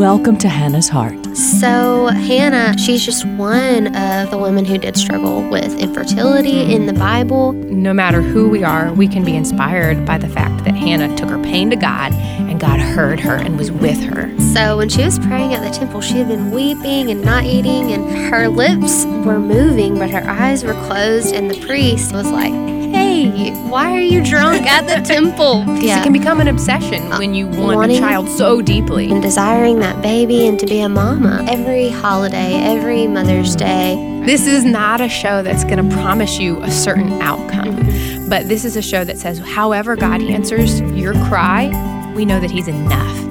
Welcome to Hannah's Heart. So, Hannah, she's just one of the women who did struggle with infertility in the Bible. No matter who we are, we can be inspired by the fact that Hannah took her pain to God and God heard her and was with her. So, when she was praying at the temple, she had been weeping and not eating, and her lips were moving, but her eyes were closed. And the priest was like, Hey, why are you drunk at the temple? Yeah. It can become an obsession uh, when you want Wanting- a child so deeply. and desiring that baby and to be a mama. Every holiday, every Mother's Day, This is not a show that's going to promise you a certain outcome, mm-hmm. but this is a show that says, however God answers your cry, we know that He's enough.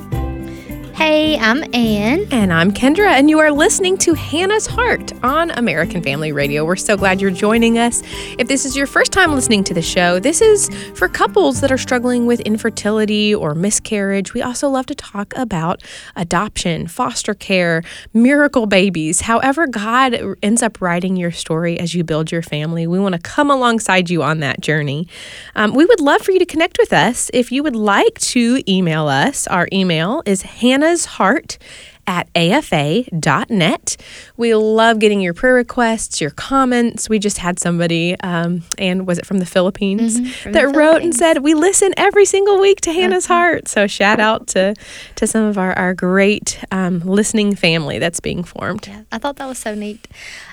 Hey, I'm Ann. And I'm Kendra, and you are listening to Hannah's Heart on American Family Radio. We're so glad you're joining us. If this is your first time listening to the show, this is for couples that are struggling with infertility or miscarriage. We also love to talk about adoption, foster care, miracle babies. However, God ends up writing your story as you build your family, we want to come alongside you on that journey. Um, we would love for you to connect with us. If you would like to email us, our email is Hannah's Heart at afa.net. We love getting your prayer requests, your comments. We just had somebody, um, and was it from the Philippines, from that the wrote and said, We listen every single week to Hannah's Heart. So shout out to, to some of our, our great um, listening family that's being formed. Yeah, I thought that was so neat.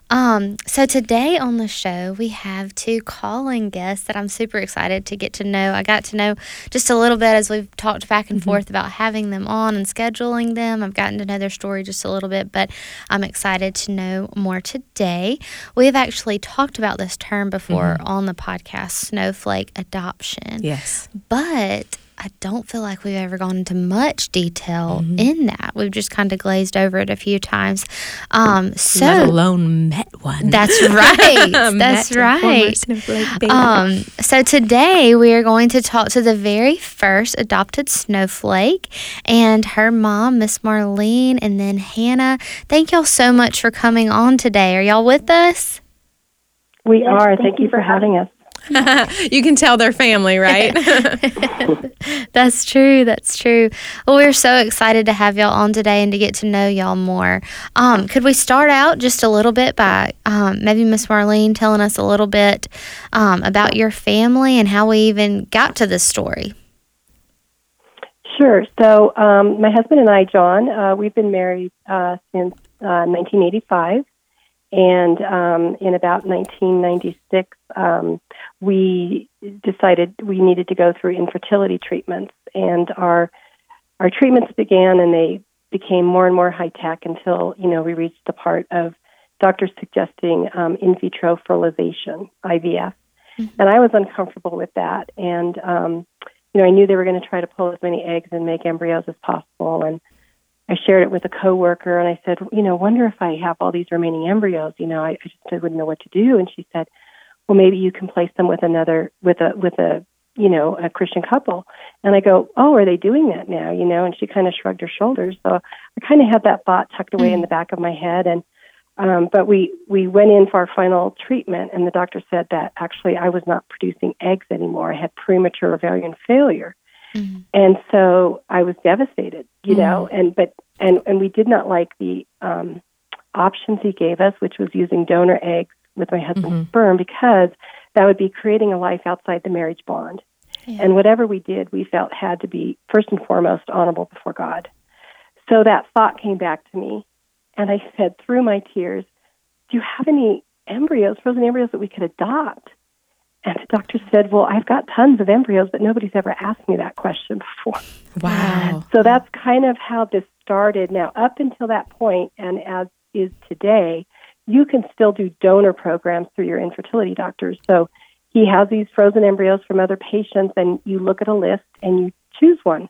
Um, so today on the show we have two calling guests that I'm super excited to get to know. I got to know just a little bit as we've talked back and forth about having them on and scheduling them. I've gotten to know their story just a little bit, but I'm excited to know more today. We have actually talked about this term before on the podcast, snowflake adoption. Yes. but I don't feel like we've ever gone into much detail Mm-hmm. in that. We've just kind of glazed over it a few times. Um, Let alone met one. that's right. that's Met a former right. Um, so today we are going to talk to the very first adopted snowflake and her mom, Miss Marlene, and then Hannah. Thank y'all so much for coming on today. Are y'all with us? We are. Thank, you for having us. you can tell they're family, right? That's true. That's true. Well, we're so excited to have y'all on today and to get to know y'all more. Um, could we start out just a little bit by um, maybe Miss Marlene telling us a little bit um, about your family and how we even got to this story? Sure. So, um, my husband and I, John, uh, we've been married uh, since uh, 1985. And um, in about 1996, um, we decided we needed to go through infertility treatments. And our, our treatments began and they became more and more high tech until, you know, we reached the part of doctors suggesting um, in vitro fertilization, IVF. And I was uncomfortable with that. And, um, you know, I knew they were going to try to pull as many eggs and make embryos as possible. And I shared it with a coworker, and I said, you know, wonder if I have all these remaining embryos. You know, I, I just I wouldn't know what to do. And she said, well, maybe you can place them with another with a with a you know a Christian couple. And I go, oh, are they doing that now? You know, and she kind of shrugged her shoulders. So I kind of had that thought tucked away in the back of my head, and um, but we we went in for our final treatment, and the doctor said that actually I was not producing eggs anymore. I had premature ovarian failure, and so I was devastated. You know, and but and and we did not like the um, options he gave us, which was using donor eggs with my husband's mm-hmm. sperm, because that would be creating a life outside the marriage bond. And whatever we did, we felt had to be first and foremost honorable before God. So that thought came back to me, and I said through my tears, "Do you have any embryos, frozen embryos that we could adopt?" And the doctor said, "Well, I've got tons of embryos, but nobody's ever asked me that question before." wow. So that's kind of how this started. Now, up until that point, and as is today, you can still do donor programs through your infertility doctors. So he has these frozen embryos from other patients, and you look at a list and you choose one,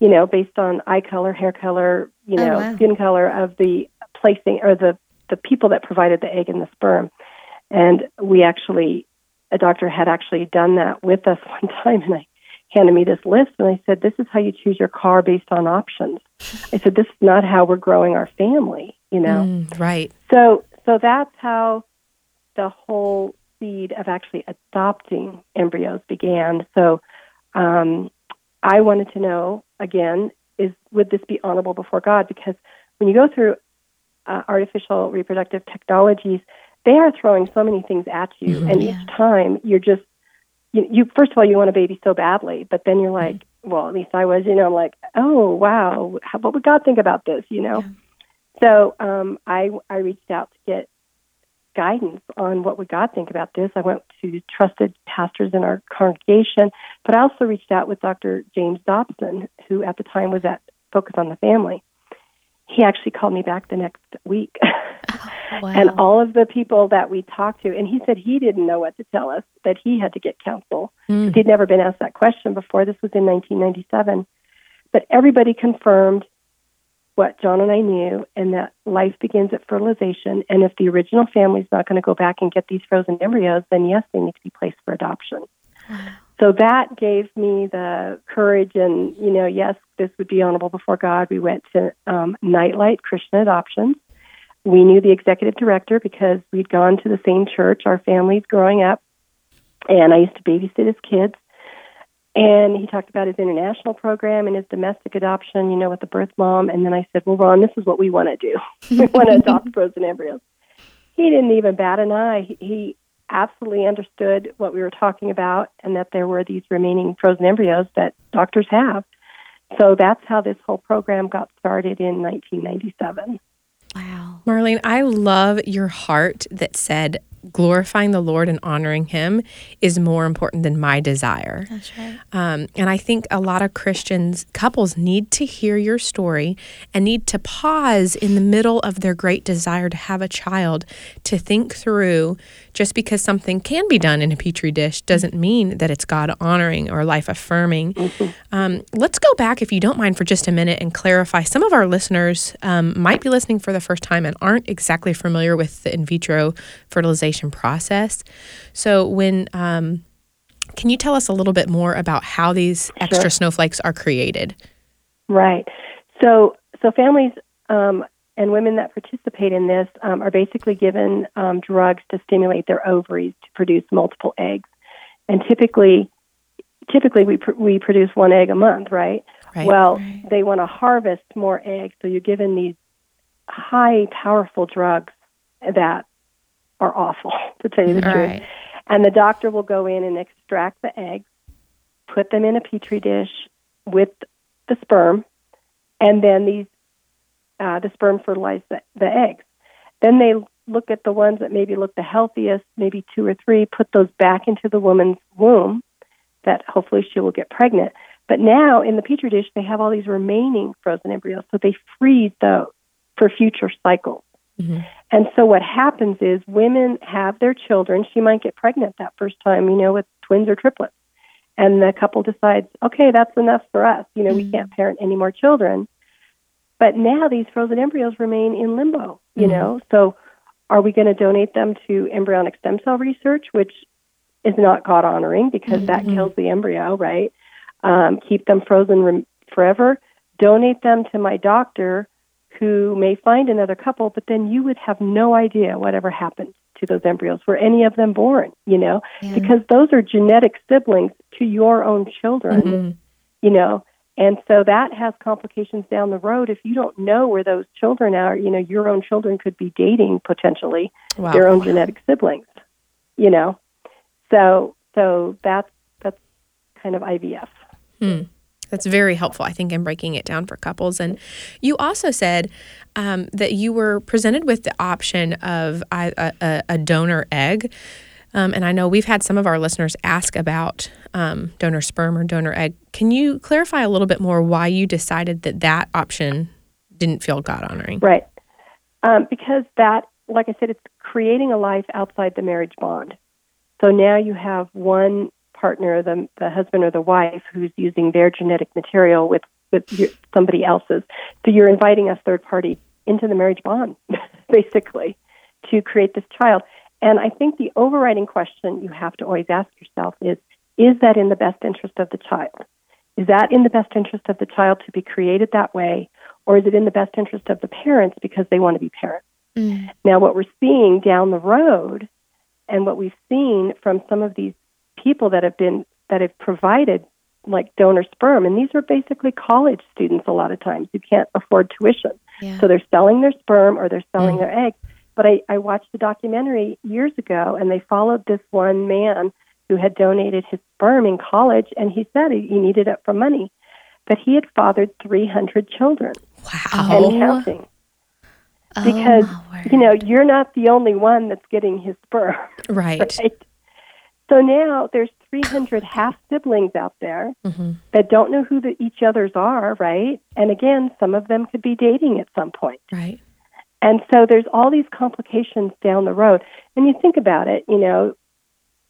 you know, based on eye color, hair color, you Oh, know, wow. skin color of the placing or the, the people that provided the egg and the sperm. And we actually, a doctor had actually done that with us one time, and I handed me this list, and I said, "This is how you choose your car based on options." I said, "This is not how we're growing our family," you know. Mm, right. So, so that's how the whole seed of actually adopting embryos began. So, um, I wanted to know again is would this be honorable before God? Because when you go through uh, artificial reproductive technologies, they are throwing so many things at you, Mhm. and Yeah. each time you're just you, you. First of all, you want a baby so badly, but then you're like, well, at least I was. You know, I'm like, oh wow, how, what would God think about this? You know. So um, I I reached out to get guidance on what would God think about this. I went to trusted pastors in our congregation, but I also reached out with Dr. James Dobson, who at the time was at Focus on the Family. He actually called me back the next week. Wow. and all of the people that we talked to, and he said he didn't know what to tell us, that he had to get counsel. Mm. He'd never been asked that question before. This was in 1997. But everybody confirmed what John and I knew, and that life begins at fertilization. And if the original family's not going to go back and get these frozen embryos, then yes, they need to be placed for adoption. So that gave me the courage, and you know, yes, this would be honorable before God. We went to um, Nightlight Christian Adoptions. We knew the executive director because we'd gone to the same church, our families growing up, and I used to babysit his kids. And he talked about his international program and his domestic adoption, you know, with the birth mom. And then I said, Well, Ron, this is what we want to do. we want to adopt frozen embryos. He didn't even bat an eye. He, he absolutely understood what we were talking about and that there were these remaining frozen embryos that doctors have. So that's how this whole program got started in 1997. wow. Marlene, I love your heart that said glorifying the Lord and honoring Him is more important than my desire. That's right. Um, and I think a lot of Christians, couples need to hear your story and need to pause in the middle of their great desire to have a child to think through just because something can be done in a petri dish doesn't mean that it's God honoring or life affirming. Um, let's go back, if you don't mind, for just a minute and clarify. Some of our listeners um, might be listening for the first time and aren't exactly familiar with the in vitro fertilization process. So, when um, can you tell us a little bit more about how these extra snowflakes are created? Right. So, so families um, and women that participate in this um, are basically given um, drugs to stimulate their ovaries to produce multiple eggs, and typically, typically we pr- we produce one egg a month, right? Right. Well, they want to harvest more eggs, so you're given these high, powerful drugs that are awful, to tell you the truth. Right. And the doctor will go in and extract the eggs, put them in a petri dish with the sperm, and then these uh, the sperm fertilize the, the eggs. Then they look at the ones that maybe look the healthiest, maybe two or three, put those back into the woman's womb, that hopefully she will get pregnant. But now in the petri dish, they have all these remaining frozen embryos, so they freeze those for future cycles. Mhm. And so what happens is women have their children. She might get pregnant that first time, you know, with twins or triplets. And the couple decides, okay, that's enough for us. You know, we can't parent any more children. But now these frozen embryos remain in limbo, you Mhm. know. So are we going to donate them to embryonic stem cell research, which is not God honoring because that Mhm. kills the embryo, right? Um, keep them frozen rem- forever. Donate them to my doctor who may find another couple, but then you would have no idea whatever happened to those embryos. Were any of them born, you know? Yeah. Because those are genetic siblings to your own children, Mhm. you know? And so that has complications down the road if you don't know where those children are. You know, your own children could be dating potentially Wow. their own genetic siblings, you know? So, so that's, that's kind of IVF. Hmm. That's very helpful, I think, in breaking it down for couples. And you also said um, that you were presented with the option of a, a, a donor egg. Um, and I know we've had some of our listeners ask about um, donor sperm or donor egg. Can you clarify a little bit more why you decided that that option didn't feel God honoring? Right. Um, because that, like I said, it's creating a life outside the marriage bond. So now you have one partner, the, the husband or the wife, who's using their genetic material with, with your, somebody else's. So you're inviting a third party into the marriage bond, basically, to create this child. And I think the overriding question you have to always ask yourself is is that in the best interest of the child? Is that in the best interest of the child to be created that way? Or is it in the best interest of the parents because they want to be parents? Mm. Now, what we're seeing down the road, and what we've seen from some of these people that have been that have provided like donor sperm, and these are basically college students a lot of times who can't afford tuition. Yeah. So they're selling their sperm or they're selling their eggs. But I, I watched a documentary years ago, and they followed this one man who had donated his sperm in college, and he said he he needed it for money. But he had fathered 300 children Wow. and counting Oh, because you know you're not the only one that's getting his sperm Right. right so now there's 300 half siblings out there hmm that don't know who the, each other's are right and again some of them could be dating at some point Right. And so there's all these complications down the road. And you think about it you know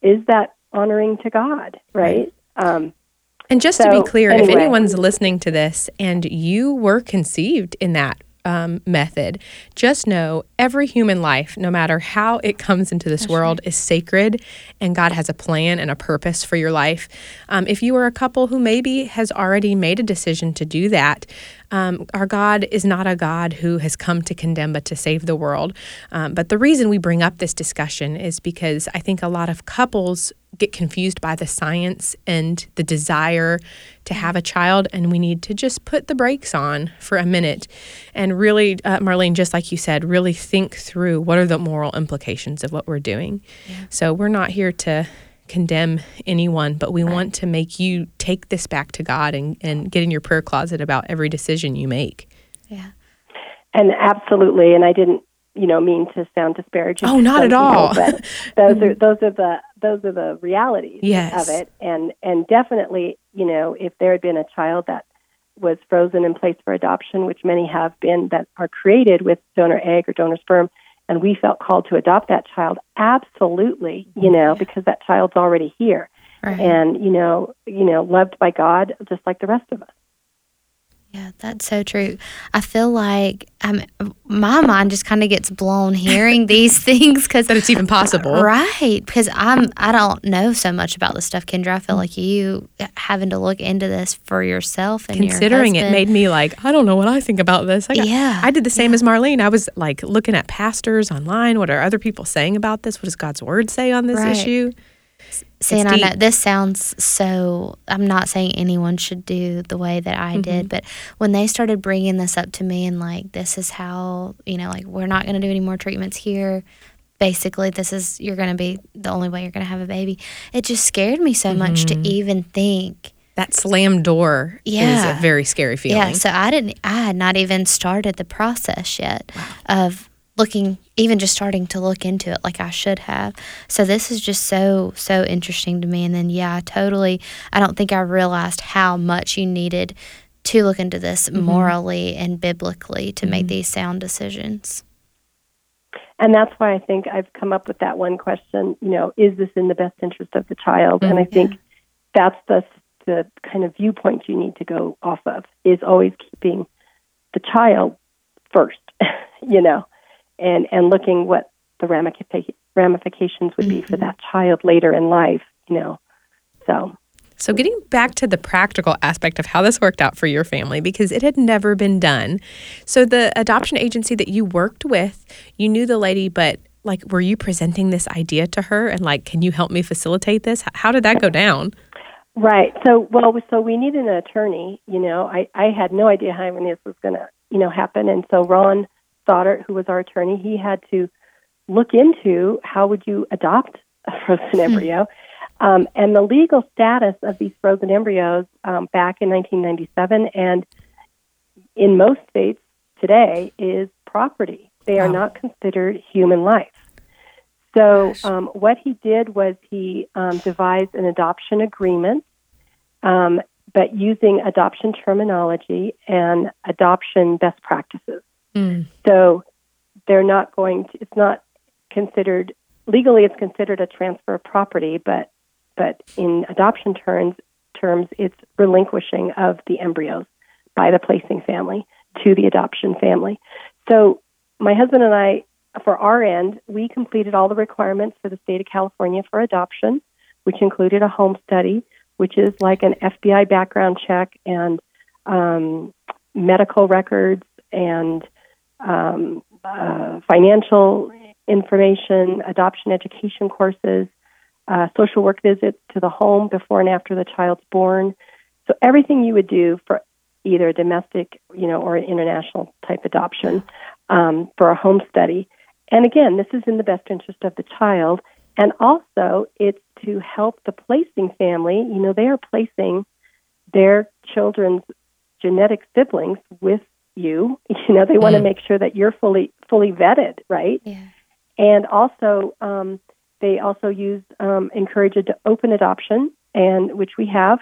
is that honoring to god right, Um, And just to be clear, if anyone's listening to this and you were conceived in that um, method, just know every human life, no matter how it comes into this world, is sacred and God has a plan and a purpose for your life. Um, if you are a couple who maybe has already made a decision to do that, um, our God is not a God who has come to condemn but to save the world. Um, but the reason we bring up this discussion is because I think a lot of couples get confused by the science and the desire to have a child, and we need to just put the brakes on for a minute and really, uh, Marlene, just like you said, really think through what are the moral implications of what we're doing. So we're not here to condemn anyone, but we want to make you take this back to God and, and get in your prayer closet about every decision you make. yeah. And absolutely, and I didn't, you know, mean to sound disparaging. Oh, not at all. people, but those are those are the those are the realities Yes. of it, and and definitely, you know, if there had been a child that was frozen in place for adoption, which many have been that are created with donor egg or donor sperm, and we felt called to adopt that child, absolutely, you mm-hmm. know, because that child's already here, Right. and you know, you know, loved by God just like the rest of us. Yeah, that's so true. I feel like um, my mind just kind of gets blown hearing these things because That it's even possible. Right, because I'm I don't know so much about this stuff, Kendra. I feel like you having to look into this for yourself and Considering your it made me like, I don't know what I think about this. I got, Yeah, I did the same as Marlene. I was like looking at pastors online. What are other people saying about this? What does God's word say on this Right. issue? See, and I know this sounds so. I'm not saying anyone should do the way that I Mm-hmm. did, but when they started bringing this up to me and like, this is how you know, like we're not going to do any more treatments here. Basically, this is you're going to be the only way you're going to have a baby. It just scared me so much Mm-hmm. to even think. That slam door yeah. is a very scary feeling. Yeah, so I didn't. I had not even started the process yet of looking, even just starting to look into it like I should have. So this is just so so interesting to me. And then yeah, I totally. I don't think I realized how much you needed to look into this mm-hmm. morally and biblically to make mm-hmm. these sound decisions. And that's why I think I've come up with that one question, you know, is this in the best interest of the child? And I mm-hmm. think that's the the kind of viewpoint you need to go off of is always keeping the child first, you know, and and looking what the ramifica- ramifications would be for mm-hmm. that child later in life, you know. So So, getting back to the practical aspect of how this worked out for your family, because it had never been done. So, the adoption agency that you worked with, you knew the lady, but like, were you presenting this idea to her and like, can you help me facilitate this? How did that go down? Right. So, well, so we need an attorney. You know, I, I had no idea how any of this was going to, you know, happen. And so Ron Stoddart, who was our attorney, he had to look into how would you adopt a frozen embryo. Um, and the legal status of these frozen embryos um, back in 1997 and in most states today is property. They are Wow. not considered human life. So um, what he did was he um, devised an adoption agreement, um, but using adoption terminology and adoption best practices. Mm. So they're not going to. It's not considered legally. It's considered a transfer of property, but but in adoption terms, terms it's relinquishing of the embryos by the placing family to the adoption family. So my husband and I, for our end, we completed all the requirements for the state of California for adoption, which included a home study, which is like an FBI background check and um, medical records and um, uh, financial information, adoption education courses, uh, social work visits to the home before and after the child's born, So everything you would do for either a domestic, you know, or an international type adoption um, for a home study. And again, this is in the best interest of the child. And also, it's to help the placing family. You know, they are placing their children's genetic siblings with you. You know, they want to Mm. make sure that you're fully fully vetted, right? Yeah. And also, um, they also use um, encourage ad- open adoption, and which we have.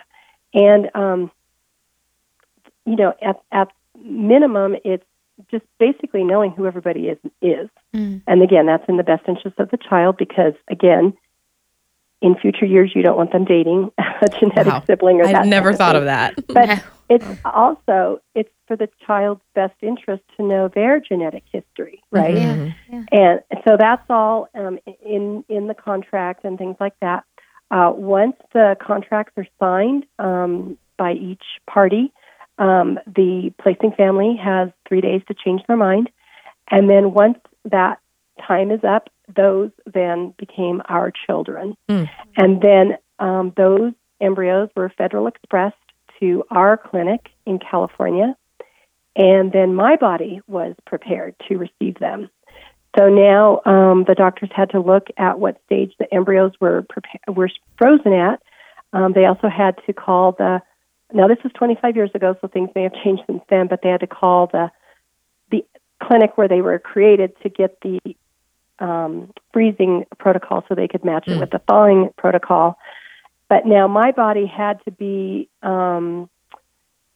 And um, you know, at at minimum, it's just basically knowing who everybody is is. Mm. And again, that's in the best interest of the child because again, in future years, you don't want them dating a genetic Wow. sibling or that. I've never thought of that. But it's also it's for the child's best interest to know their genetic history, right? Mhm. And so that's all um, in in the contract and things like that. Uh, once the contracts are signed um, by each party, um, the placing family has three days to change their mind, and then once that time is up, those then became our children, Mm. and then um, those embryos were Federal Expressed to our clinic in California, and then my body was prepared to receive them. So now um, the doctors had to look at what stage the embryos were prepa- were frozen at. Um, they also had to call the. Now this was 25 years ago, so things may have changed since then. But they had to call the the clinic where they were created to get the um, freezing protocol so they could match it Mm. with the thawing protocol. But now my body had to be um,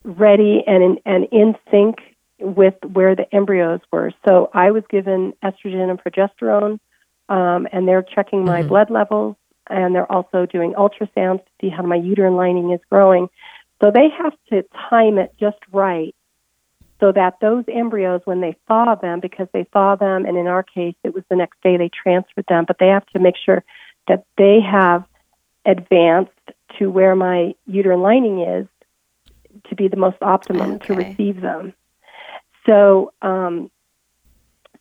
ready and in, and in sync with where the embryos were. So I was given estrogen and progesterone, um, and they're checking my Mhm. blood levels, and they're also doing ultrasounds to see how my uterine lining is growing. So they have to time it just right so that those embryos, when they thaw them, because they thaw them, and in our case, it was the next day they transferred them, but they have to make sure that they have advanced to where my uterine lining is to be the most optimum to receive them. So, um,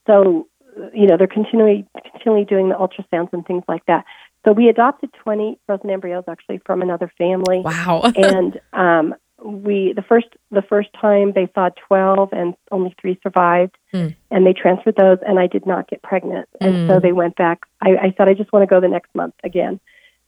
so you know, they're continually continually doing the ultrasounds and things like that. So we adopted 20 frozen embryos actually from another family Wow. and um, we the first the first time they saw 12 and only three survived Hmm. and they transferred those and i did not get pregnant and so Mm. they went back I, I said i just want to go the next month again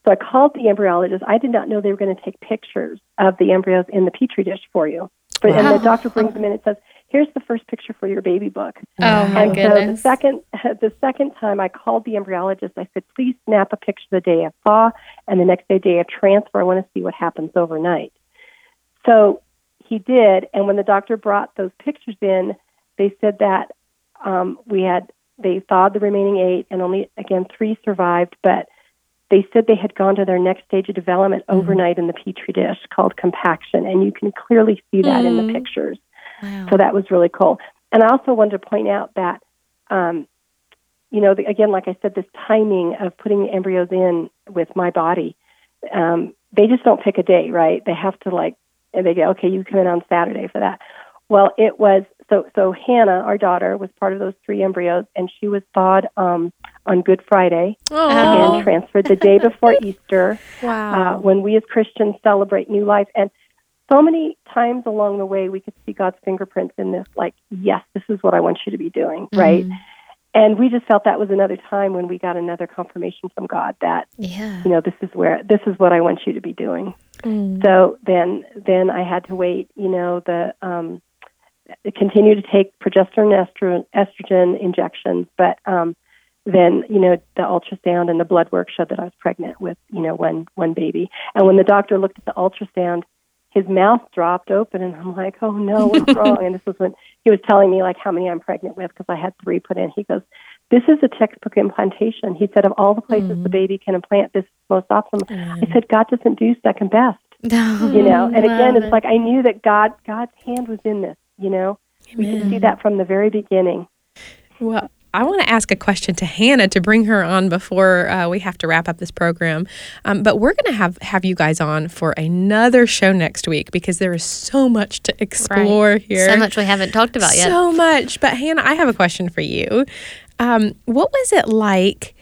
so i called the embryologist i did not know they were going to take pictures of the embryos in the petri dish for you but, and the doctor brings them in and says here's the first picture for your baby book Oh my and so the goodness. second the second time I called the embryologist, I said, please snap a picture the day of thaw and the next day day of transfer. I want to see what happens overnight. So he did, and when the doctor brought those pictures in, they said that um, we had they thawed the remaining eight, and only again three survived, but they said they had gone to their next stage of development Mhm. overnight in the petri dish called compaction, and you can clearly see that in Mm. the pictures. Wow. So that was really cool. And I also wanted to point out that, um, you know, the, again, like I said, this timing of putting the embryos in with my body, um, they just don't pick a day, right? They have to like, and they go, okay, you come in on Saturday for that. Well, it was so. So Hannah, our daughter, was part of those three embryos, and she was thawed um, on Good Friday Oh, and transferred the day before Easter uh, when we as Christians celebrate new life. And so many times along the way, we could see God's fingerprints in this, like, yes, this is what I want you to be doing, right? Mhm. And we just felt that was another time when we got another confirmation from God that, Yeah. you know, this is where, this is what I want you to be doing. Mm. So then, then I had to wait, you know, the, um, continue to take progesterone estrogen, estrogen injections, but, um, then you know the ultrasound and the blood work showed that I was pregnant with you know one one baby. And when the doctor looked at the ultrasound, his mouth dropped open, and I'm like, oh no, what's wrong? And this was when he was telling me like how many I'm pregnant with because I had three put in. He goes, this is a textbook implantation. He said of all the places the Mhm. baby can implant, this is most optimal. Mm. I said God doesn't do second best, No. you know. And again, it's it. like I knew that God God's hand was in this, you know. We could see that from the very beginning. Well, I want to ask a question to Hannah to bring her on before uh, we have to wrap up this program. Um, but we're going to have have you guys on for another show next week because there is so much to explore here. So much we haven't talked about yet. So much. But Hannah, I have a question for you. Um, what was it like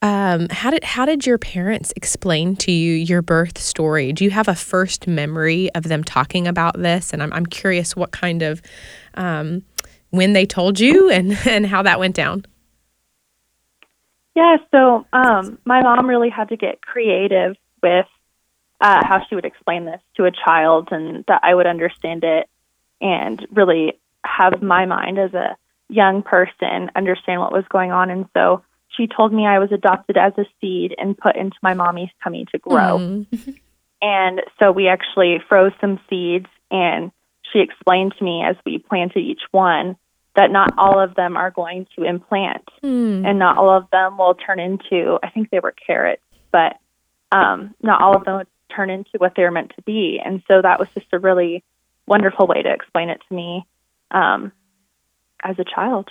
um, how did how did your parents explain to you your birth story? Do you have a first memory of them talking about this? And I'm I'm curious what kind of um, when they told you and and how that went down. Yeah, so um, my mom really had to get creative with uh, how she would explain this to a child, and that I would understand it, and really have my mind as a young person understand what was going on. And so she told me I was adopted as a seed and put into my mommy's tummy to grow. Mm. And so we actually froze some seeds, and she explained to me as we planted each one that not all of them are going to implant, Mm. and not all of them will turn into, I think they were carrots, but um, not all of them would turn into what they were meant to be. And so that was just a really wonderful way to explain it to me um, as a child.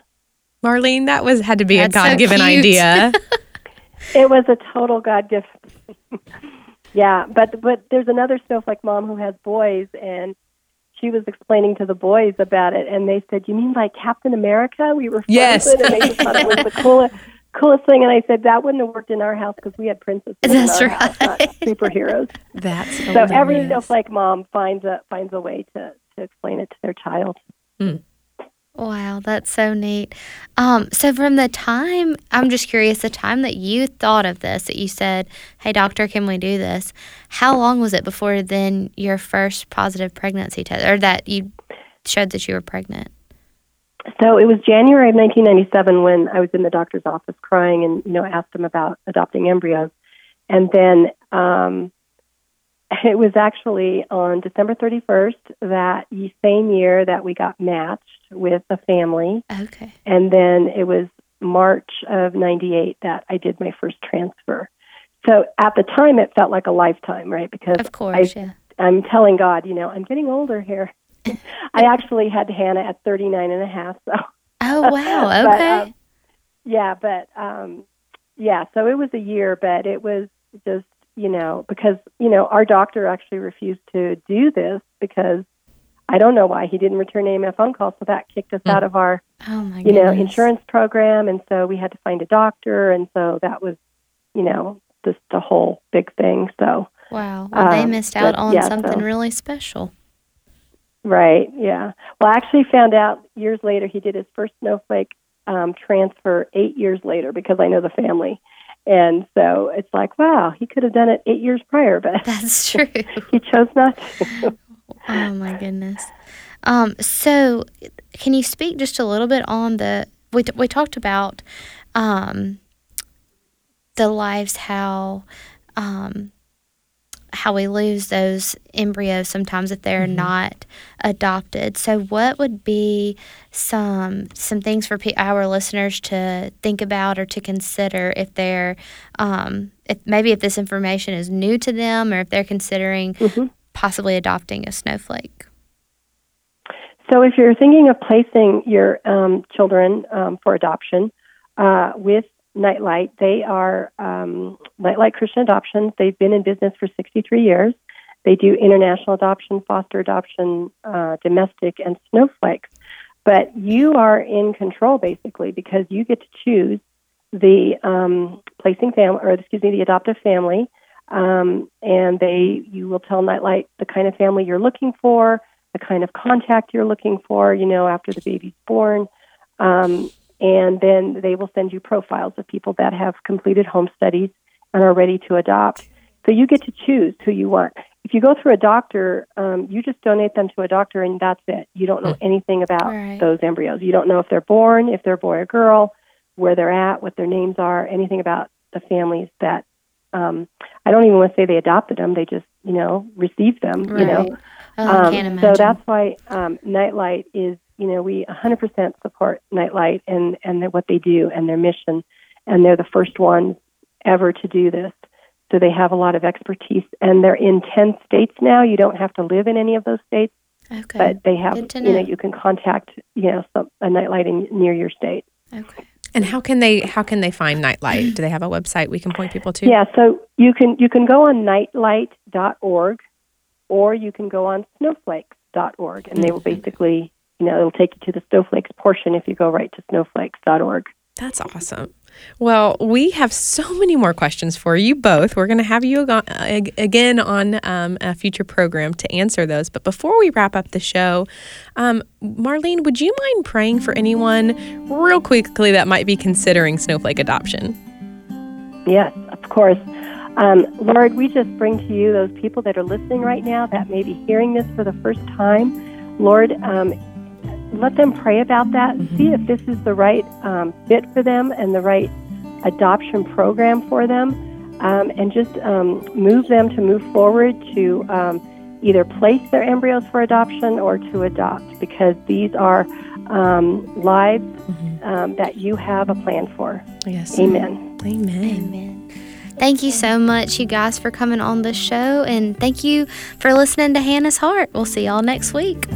Marlene, that was had to be That's a God given cute. idea. It was a total God gift. yeah, but but there's another snowflake mom who has boys, and she was explaining to the boys about it, and they said, "You mean like Captain America?" We were Yes. and they just thought it was the coolest coolest thing. And I said that wouldn't have worked in our house because we had princesses That's our house, not right. superheroes. That's So every hilarious. snowflake mom finds a finds a way to to explain it to their child. Hmm. Wow, that's so neat. Um, so from the time, I'm just curious, the time that you thought of this, that you said, "Hey, doctor, can we do this?" How long was it before then your first positive pregnancy test, or that you showed that you were pregnant? So it was January of 1997 when I was in the doctor's office crying and you know asked him about adopting embryos, and then um, it was actually on December 31st that same year that we got matched with a family, Okay. and then it was March of '98 that I did my first transfer. So at the time, it felt like a lifetime, right? Because Of course, yeah. I'm telling God, you know, I'm getting older here. I actually had Hannah at 39 and a half, so Oh wow. But, Okay. um, yeah, but um, yeah, so it was a year, but it was just you know because you know our doctor actually refused to do this because I don't know why he didn't return my phone calls, so that kicked us Mm. out of our oh my you know insurance program, and so we had to find a doctor, and so that was you know just the whole big thing. So Wow. Well, they um, missed out but, on yeah, something so- really special. Right. Yeah. Well, I actually found out years later he did his first snowflake um, transfer eight years later because I know the family, and so it's like, wow, he could have done it eight years prior, but That's true. he chose not to. Oh my goodness. Um, so, can you speak just a little bit on the? We we talked about um, the lives how um, how we lose those embryos sometimes if they're not adopted. So, what would be some some things for our listeners to think about or to consider if they're um, if maybe if this information is new to them or if they're considering Mhm. possibly adopting a snowflake. So, if you're thinking of placing your um, children um, for adoption uh, with Nightlight, they are um, Nightlight Christian Adoptions. They've been in business for 63 years. They do international adoption, foster adoption, uh, domestic, and snowflakes. But you are in control basically because you get to choose the um, placing family, or excuse me, the adoptive family, um, and they you will tell Nightlight the kind of family you're looking for, the kind of contact you're looking for, you know, after the baby's born. Um, and then they will send you profiles of people that have completed home studies and are ready to adopt. So you get to choose who you want. If you go through a doctor, um, you just donate them to a doctor and that's it. You don't know anything about Right. those embryos. You don't know if they're born, if they're a boy or girl, where they're at, what their names are, anything about the families that um, I don't even want to say they adopted them. They just, you know, received them, you know. Right. Oh, Um. So that's why um, Nightlight is, you know, we 100% support Nightlight and and what they do and their mission, and they're the first ones ever to do this. So they have a lot of expertise, and they're in 10 states now. You don't have to live in any of those states, okay. but they have, Good to you know, know. you can contact, you know, some, a Nightlight in, near your state. okay. And how can they how can they find Nightlight? Do they have a website we can point people to? Yeah, so you can you can go on nightlight.org or you can go on snowflakes.org and they will mm-hmm. basically, you know, it'll take you to the snowflakes portion if you go right to snowflakes.org. That's awesome. Well, we have so many more questions for you both. We're going to have you ag- again on um, a future program to answer those. But before we wrap up the show, um, Marlene, would you mind praying for anyone real quickly that might be considering snowflake adoption? Yes, of course. Um, Lord, we just bring to you those people that are listening right now that may be hearing this for the first time. Lord, um, let them pray about that. Mm-hmm. See if this is the right um, fit for them and the right adoption program for them, um, and just um, move them to move forward to um, either place their embryos for adoption or to adopt, because these are um, lives mm-hmm. um, that you have a plan for. Yes. Amen. Amen. Amen. Thank you so much, you guys, for coming on the show, and thank you for listening to Hannah's Heart. We'll see y'all next week.